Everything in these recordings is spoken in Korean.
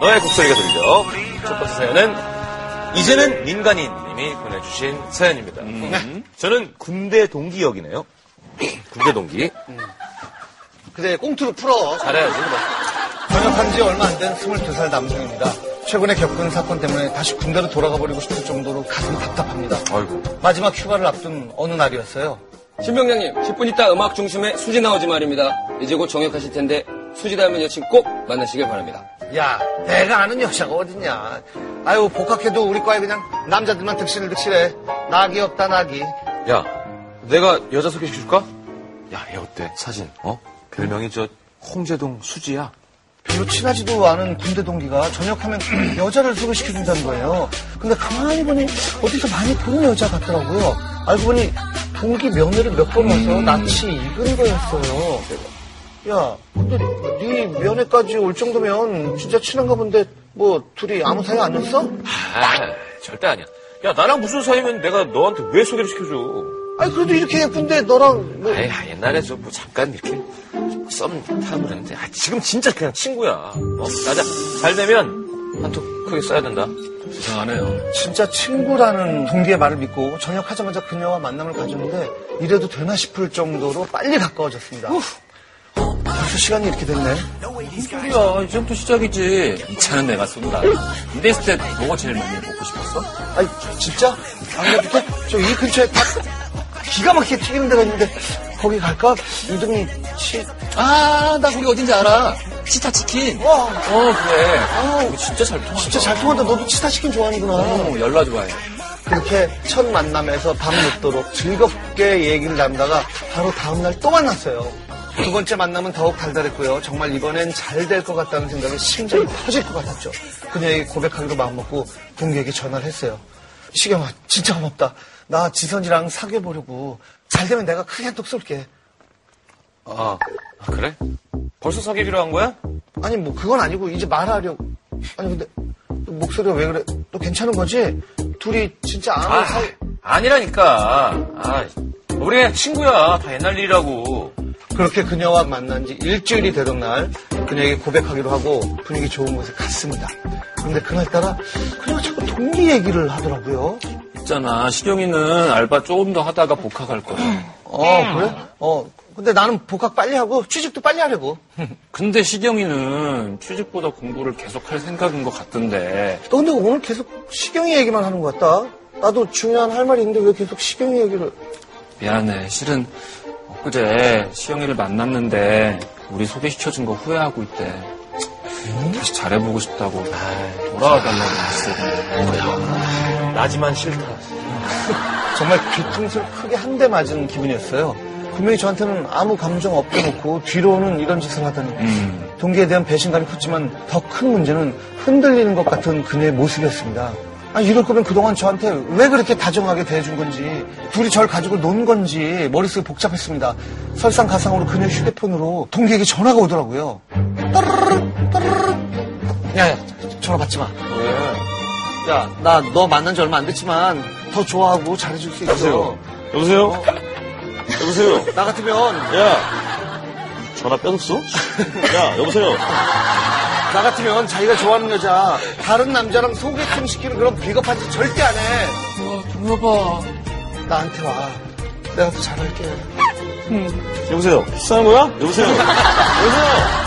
너의 곡소리가 들려. 첫 번째 사연은 이제는 민간인 님이 보내주신 사연입니다. 음. 저는 군대 동기 역이네요. 군대 동기. 그래, 꽁투로 풀어. 잘해야지. 뭐. 전역한 지 얼마 안 된 22살 남성입니다. 최근에 겪은 사건 때문에 다시 군대로 돌아가 버리고 싶을 정도로 가슴이 답답합니다. 아이고. 마지막 휴가를 앞둔 어느 날이었어요. 신병장님, 10분 있다 음악 중심에 수지 나오지 말입니다. 이제 곧 정역하실 텐데 수지 닮은 여친 꼭 만나시길 바랍니다. 야, 내가 아는 여자가 어딨냐. 아유, 복학해도 우리 과에 그냥 남자들만 득실을 득실해. 낙이 없다, 낙이. 야, 내가 여자 소개시켜줄까? 야, 얘 어때? 사진, 어? 별명이 저 홍제동 수지야. 별로 친하지도 않은 군대 동기가 전역하면 여자를 소개시켜준다는 거예요. 근데 가만히 보니 어디서 많이 본 여자 같더라고요. 알고 보니 동기 면회를 몇 번 와서 낯이 익은 거였어요. 야, 근데 네 면회까지 올 정도면 진짜 친한가 본데 뭐 둘이 아무 사이 아니었어? 아, 절대 아니야. 야, 나랑 무슨 사이면 내가 너한테 왜 소개를 시켜줘? 아니 그래도 이렇게 예쁜데 너랑 뭐 아이, 옛날에 저 뭐 잠깐 이렇게 썸 타고 그랬는데, 아, 지금 진짜 그냥 친구야. 어? 나자, 잘 되면 한턱 크게 써야 된다. 이상하네요. 진짜 친구라는 동기의 말을 믿고 전역하자마자 그녀와 만남을 가졌는데 이래도 되나 싶을 정도로 빨리 가까워졌습니다. 벌써 시간이 이렇게 됐네. 무슨 소리야. 이제부터 시작이지. 이 차는 내가 쏜다. 있을 때 뭐가 제일 많이 먹고 싶었어? 아니 진짜? 안 가줄게? 저 이 근처에 딱 기가 막히게 튀기는 데가 있는데 거기 갈까? 이름이 치... 아, 나 거기 어딘지 알아. 치타 치킨. 와 어, 그래. 우리 진짜 잘 통한다. 진짜 잘 통한다. 너도 치타치킨 좋아하는구나. 어, 열나 좋아해. 그렇게 첫 만남에서 밤 늦도록 즐겁게 얘기를 나누다가 바로 다음날 또 만났어요. 두 번째 만남은 더욱 달달했고요. 정말 이번엔 잘 될 것 같다는 생각에 심장이 터질 것 같았죠. 그녀에게 고백하기로 마음먹고 동기에게 전화를 했어요. 시경아, 진짜 고맙다. 나 지선이랑 사귀어보려고. 잘 되면 내가 크게 한턱 쏠게. 아, 아, 그래? 벌써 사귀기로 한 거야? 아니, 뭐, 그건 아니고, 이제 말하려고. 아니, 근데, 목소리가 왜 그래? 너 괜찮은 거지? 둘이 진짜 아무 아, 사이. 아니라니까. 아, 우리 그냥 친구야. 다 옛날 일이라고. 그렇게 그녀와 만난 지 일주일이 되던 날 그녀에게 고백하기로 하고 분위기 좋은 곳에 갔습니다. 그런데 그날따라 그녀가 자꾸 동기 얘기를 하더라고요. 있잖아. 시경이는 알바 조금 더 하다가 복학할 거야. 어 그래? 어 근데 나는 복학 빨리 하고 취직도 빨리 하려고. 근데 시경이는 취직보다 공부를 계속 할 생각인 것 같던데. 너 근데 오늘 계속 시경이 얘기만 하는 것 같다. 나도 중요한 할 말이 있는데 왜 계속 시경이 얘기를? 미안해. 실은 엊그제 시경이를 만났는데 우리 소개시켜준 거 후회하고 있대. 다시 잘해보고 싶다고 돌아와달라고 했어. 나지만 싫다. 정말 뒤통수를 크게 한 대 맞은 기분이었어요. 분명히 저한테는 아무 감정 없게 놓고 뒤로는 이런 짓을 하다니. 음. 동기에 대한 배신감이 컸지만 더 큰 문제는 흔들리는 것 같은 그녀의 모습이었습니다. 아니, 이럴 거면 그동안 저한테 왜 그렇게 다정하게 대해준 건지, 둘이 절 가지고 논 건지 머릿속이 복잡했습니다. 설상가상으로 그녀 휴대폰으로 동기에게 전화가 오더라고요. 따르르르, 따르르르. 야, 야, 전화 받지 마. 왜? 야, 나 너 만난 지 얼마 안 됐지만 더 좋아하고 잘해줄 수 있어. 여보세요? 여보세요? 나 같으면 야! 전화 뺏었어? 야, 여보세요? 나 같으면 자기가 좋아하는 여자 다른 남자랑 소개팅 시키는 그런 비겁한 짓 절대 안 해. 와, 들어봐. 나한테 와. 내가 더 잘할게. 여보세요? 키스하는 거야? 여보세요? 여보세요?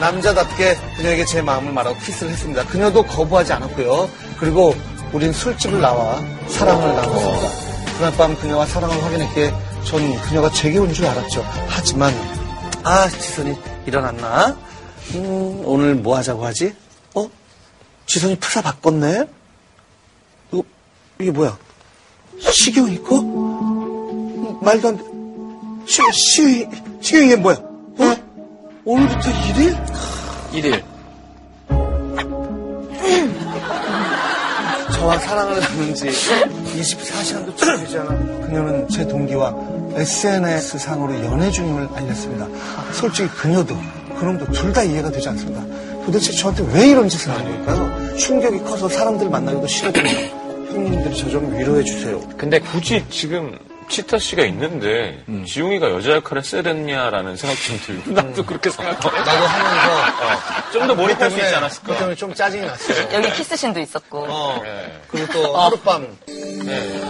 남자답게 그녀에게 제 마음을 말하고 키스를 했습니다. 그녀도 거부하지 않았고요. 그리고 우린 술집을 나와 사랑을 나눴습니다. 그날 밤 그녀와 사랑을 확인했기에 전 그녀가 제게 온 줄 알았죠. 하지만 아 지선이 일어났나? 음, 오늘 뭐 하자고 하지? 어? 지선이 프사 바꿨네? 이거 이게 뭐야? 거? 음, 말도 안 돼. 시, 시, 시경이 이게 뭐야? 어? 오늘부터 1일? 1일. 저와 사랑을 나눈 지 24시간도 채 되지 않아 그녀는 제 동기와 SNS 상으로 연애 중임을 알렸습니다. 솔직히 그녀도 그놈도 둘 다 이해가 되지 않습니다. 도대체 저한테 왜 이런 짓을 하는 걸까요? 충격이 커서 사람들 만나기도 싫어집니다. 형님들이 저 좀 위로해 주세요. 근데 굳이 지금 치타 씨가 있는데 지웅이가 여자 역할을 써야 됐냐라는 생각 좀 들고 나도 그렇게 생각해. 나도 하면서 좀더 몰입할 수 있지 그 않았을까? 때문에 좀 짜증이 났어요. 여기 키스신도 있었고. 어. 네. 그리고 또 하룻밤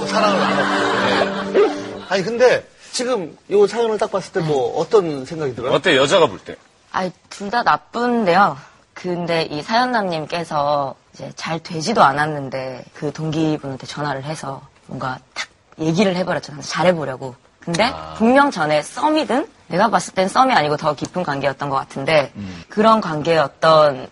또 사랑을 나눴고. 아니 근데 지금 이 사연을 딱 봤을 때뭐 어떤 생각이 들어요? 어때 여자가 볼 때? 아이, 둘다 나쁜데요. 근데 이 사연남님께서 이제 잘 되지도 않았는데 그 동기분한테 전화를 해서 뭔가 탁 얘기를 해버렸잖아요. 잘해보려고. 근데 분명 전에 썸이든 내가 봤을 땐 썸이 아니고 더 깊은 관계였던 것 같은데 그런 관계였던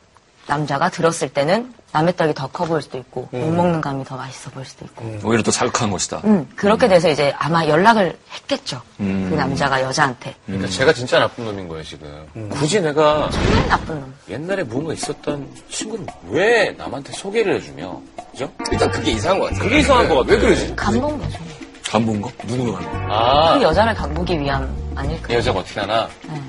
남자가 들었을 때는 남의 떡이 더 커 보일 수도 있고 못 먹는 감이 더 맛있어 보일 수도 있고 오히려 더 자극한 것이다. 음, 그렇게 돼서 이제 아마 연락을 했겠죠. 그 남자가 여자한테. 그러니까 제가 진짜 나쁜 놈인 거예요 지금. 굳이 내가 정말 나쁜 놈. 옛날에 뭔가 있었던 친구를 왜 남한테 소개를 해주며, 그죠? 일단 그게 이상한 것 같아요. 그게 이상한 것 같아. 왜 그러지? 간본 거죠. 간본 거? 누구로 간 거? 아, 그 여자를 간보기 위함 아닐까요? 이 여자가 어떻게 하나?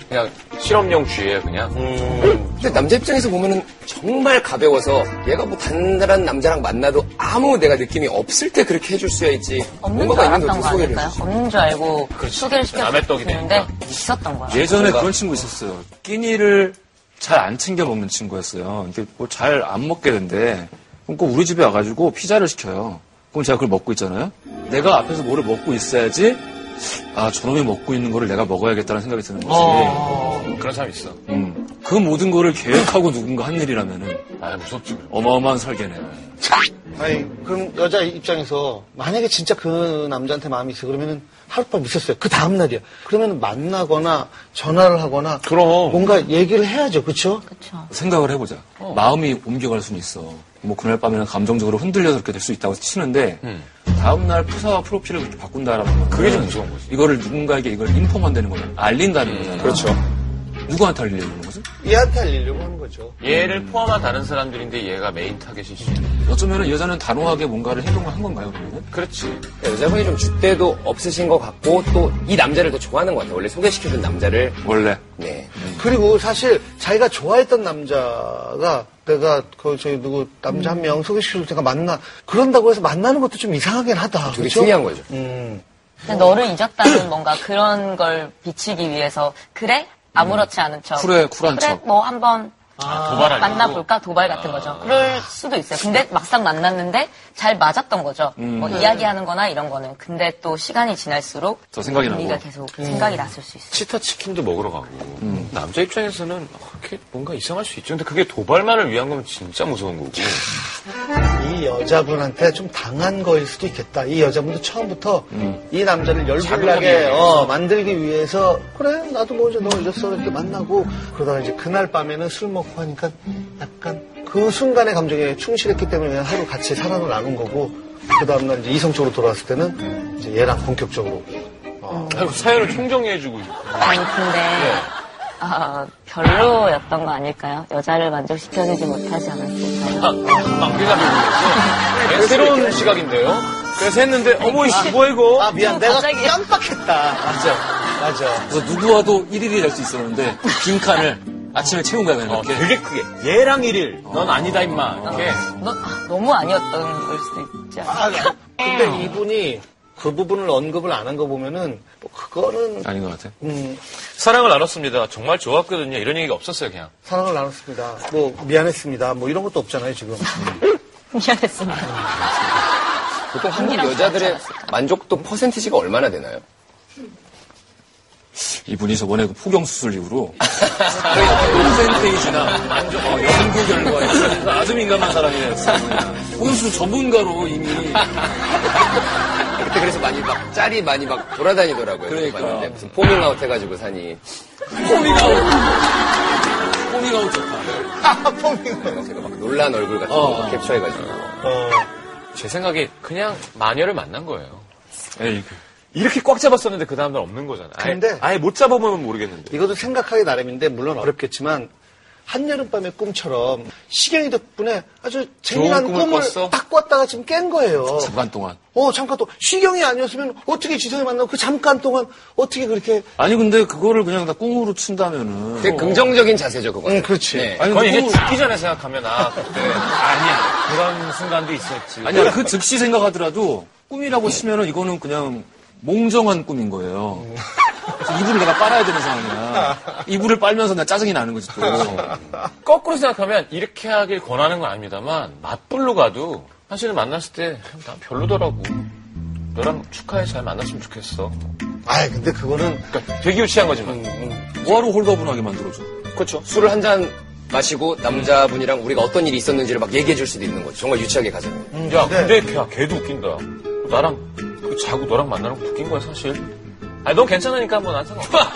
그냥 실험용 쥐예요 그냥. 근데 남자 입장에서 보면은 정말 가벼워서 얘가 뭐 단단한 남자랑 만나도 아무 내가 느낌이 없을 때 그렇게 해줄 수야 있지. 없는 줄 뭔가가 있는데 알았던 거 어떻게 소개를 아닐까요? 해주지? 없는 줄 알고 소개를 남의 떡이 시켰는데 되니까. 있었던 거야. 예전에 그런 친구 있었어요. 끼니를 잘 안 챙겨 먹는 친구였어요. 이게 뭐 잘 안 먹게 된대. 그럼 꼭 우리 집에 와가지고 피자를 시켜요. 그럼 제가 그걸 먹고 있잖아요. 내가 앞에서 뭐를 먹고 있어야지, 아, 저놈이 먹고 있는 거를 내가 먹어야겠다는 생각이 드는 거지. 그런 사람 있어. 음. 그 모든 거를 계획하고 누군가 한 일이라면은 아 무섭지. 어마어마한 설계네. 아니 그럼 여자 입장에서 만약에 진짜 그 남자한테 마음이 있어 그러면은 하룻밤 있었어요. 그 다음 날이야. 그러면 만나거나 전화를 하거나 그럼. 뭔가 얘기를 해야죠. 그렇죠? 그쵸. 생각을 해보자. 마음이 옮겨갈 수는 있어. 뭐 그날 밤에는 감정적으로 흔들려서 그렇게 될 수 있다고 치는데 다음날 프사와 프로필을 그렇게 바꾼다라면 그게 좀 무서운 거지. 이거를 누군가에게 이걸 inform한다는 거잖아. 알린다는 거잖아. 그렇죠. 누구한테 알리려는 거지? 얘한테 알리려고 하는 거죠. 얘를 포함한 다른 사람들인데 얘가 메인 타겟일 수 있는. 어쩌면 여자는 단호하게 뭔가를 행동을 한 건가요, 그러면? 그렇지. 여자분이 좀 줏대도 없으신 것 같고 또 이 남자를 더 좋아하는 것 같아요. 원래 소개시켜준 남자를. 원래. 네. 그리고 사실 자기가 좋아했던 남자가 내가 그 저기 누구 남자 한 명 소개시켜줄 때가 만나 그런다고 해서 만나는 것도 좀 이상하긴 하다. 되게 그렇죠? 특이한 거죠. 음. 근데 너를 잊었다는 뭔가 그런 걸 비치기 위해서 그래? 아무렇지 않은 척. 쿨해, 쿨한 그래, 척. 뭐 한번 도발하려고. 만나볼까? 도발 같은 거죠. 그럴 수도 있어요. 근데 막상 만났는데 잘 맞았던 거죠. 뭐 이야기하는 거나 이런 거는. 근데 또 시간이 지날수록 더 생각이 나고. 분위기가 계속 생각이 났을 수 있어요. 치타 치킨도 먹으러 가고. 남자 입장에서는 어, 그렇게 뭔가 이상할 수 있죠. 근데 그게 도발만을 위한 거면 진짜 무서운 거고. 이 여자분한테 좀 당한 거일 수도 있겠다. 이 여자분도 처음부터 이 남자를 열불나게. 어, 만들기 위해서 그래 나도 뭐 이제 너 잊었어 이렇게 만나고 그러다가 이제 그날 밤에는 술 먹고 하니까 약간 그 순간의 감정에 충실했기 때문에 그냥 하루 같이 사랑을 나눈 거고 그 다음날 이제 이성적으로 돌아왔을 때는 이제 얘랑 본격적으로 아이고, 사연을 총정리해주고. 아니 근데 아, 별로였던 거 아닐까요? 여자를 만족시켜주지 못하지 않았을까요? 막대가 되고 새로운 시각인데요. 그래서 했는데, 어머, 이씨, 뭐야, 이거? 아 미안 내가 갑자기. 깜빡했다. 맞아 맞아. 그래서 누구와도 1일이 될 수 있었는데 빈칸을 아침에 채운 거야, 그냥 어, 이렇게. 되게 크게. 얘랑 1일. 넌 아니다, 임마. 이렇게. 너, 아, 너무 아니었던 걸 수도 있지 않아요? 아, 근데 이분이 그 부분을 언급을 안 한 거 보면은 뭐 그거는 아닌 것 같아. 음, 사랑을 나눴습니다. 정말 좋았거든요. 이런 얘기가 없었어요, 그냥. 사랑을 나눴습니다. 뭐 미안했습니다. 뭐 이런 것도 없잖아요 지금. 미안했습니다. 보통 한국 여자들의? 만족도 퍼센티지가 얼마나 되나요? 이분이 저번에 그 포경 수술 이후로 퍼센테이지나 어, 연구 결과에 아주 민감한 사람이에요. 포경 수술 전문가로 이미 그때 그래서 많이 막 짤이 많이 막 돌아다니더라고요. 그러니까. 봤는데 무슨 포밍아웃 해가지고 사니. 포밍아웃. 포밍아웃 좋다. 제가 막 놀란 얼굴 같은 어, 거 어. 캡처해가지고. 제 생각에 그냥 마녀를 만난 거예요. 에이, 이렇게 꽉 잡았었는데 그 다음날 없는 거잖아. 아예, 근데- 아예 못 잡아보면 모르겠는데. 이것도 생각하기 나름인데 물론 어렵겠지만 한여름밤의 꿈처럼 시경이 덕분에 아주 재미난 꿈을 꿈을? 딱 꿨다가 지금 깬 거예요. 잠깐 동안. 어 잠깐 또 시경이 아니었으면 어떻게 지성이 만나고 그 잠깐 동안 어떻게 그렇게 아니 근데 그거를 그냥 다 꿈으로 친다면은 되게 긍정적인 자세죠, 그거. 응 그렇지. 네. 아니 그건 이제 꿈을- 죽기 전에 생각하면, 아, 그때. 아니야. 그런 순간도 있었지. 아니야 그 즉시 생각하더라도 꿈이라고 치면은 이거는 그냥 몽정한 꿈인 거예요. 그래서 이불을 내가 빨아야 되는 상황이야. 이불을 빨면서 나 짜증이 나는 거지 또. 거꾸로 생각하면 이렇게 하길 권하는 건 아닙니다만 맞불로 가도 사실 만났을 때 난 별로더라고. 너랑 축하해 잘 만났으면 좋겠어. 아 근데 그거는 그러니까 되게 유치한 거지만. 뭐하러 홀가분하게 만들어줘. 그렇죠. 술을 한 잔 마시고 남자분이랑 우리가 어떤 일이 있었는지를 막 얘기해 줄 수도 있는 거죠. 정말 유치하게 가자면. 야, 근데 걔, 야, 걔도 웃긴다. 나랑 그 자고 너랑 만나는 거 웃긴 거야 사실. 아니 넌 괜찮으니까 뭐난 상관없어. 근데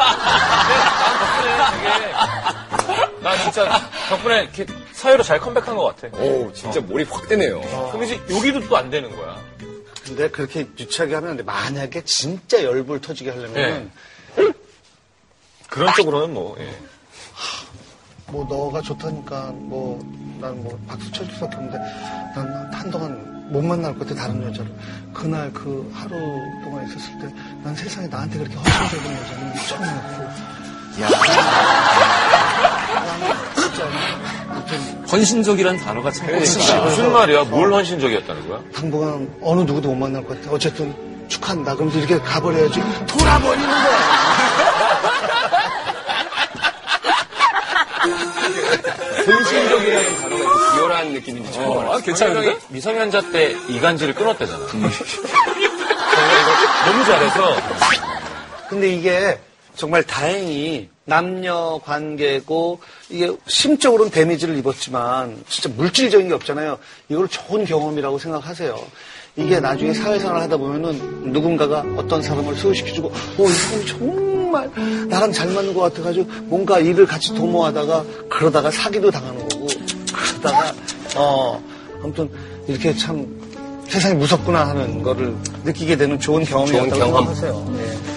난 덕분에 되게 나 진짜 덕분에 이렇게 사회로 잘 컴백한 것 같아. 오, 진짜 몰입 확 되네요. 그럼 이제 여기도 또 안 되는 거야. 근데 그렇게 유치하게 하면 안 돼. 만약에 진짜 열불 터지게 하려면 그런 쪽으로는 뭐. 예. 뭐 너가 좋다니까 뭐 난 뭐 박수 쳐줄 수밖에 없는데 난 한동안 못 만날 것 같아 다른 여자를 그날 그 하루 동안 있었을 때 난 세상에 나한테 그렇게 헌신적인 여자는 처음이었고. 난 진짜 헌신적이라는 단어가 참 멋있다. 무슨 말이야? 뭘 헌신적이었다는 거야? 당분간 어느 누구도 못 만날 것 같아. 어쨌든 축하한다. 그러면서 이렇게 가버려야지. 돌아버리는 거야 느낌인지 처음 알았어요. 아, 괜찮은데? 미성년자 때 이간질을 끊었대잖아. 정말 이거 너무 잘해서. 근데 이게 정말 다행히 남녀 관계고 이게 심적으로는 데미지를 입었지만 진짜 물질적인 게 없잖아요. 이걸 좋은 경험이라고 생각하세요. 이게 나중에 사회생활을 하다 보면은 누군가가 어떤 사람을 소개시켜주고, 어, 이 사람이 정말 나랑 잘 맞는 것 같아가지고 뭔가 일을 같이 도모하다가 그러다가 사기도 당하는 거고, 그러다가, 어, 아무튼 이렇게 참 세상이 무섭구나 하는 거를 느끼게 되는 좋은 경험이었다고 경험. 생각하세요. 예.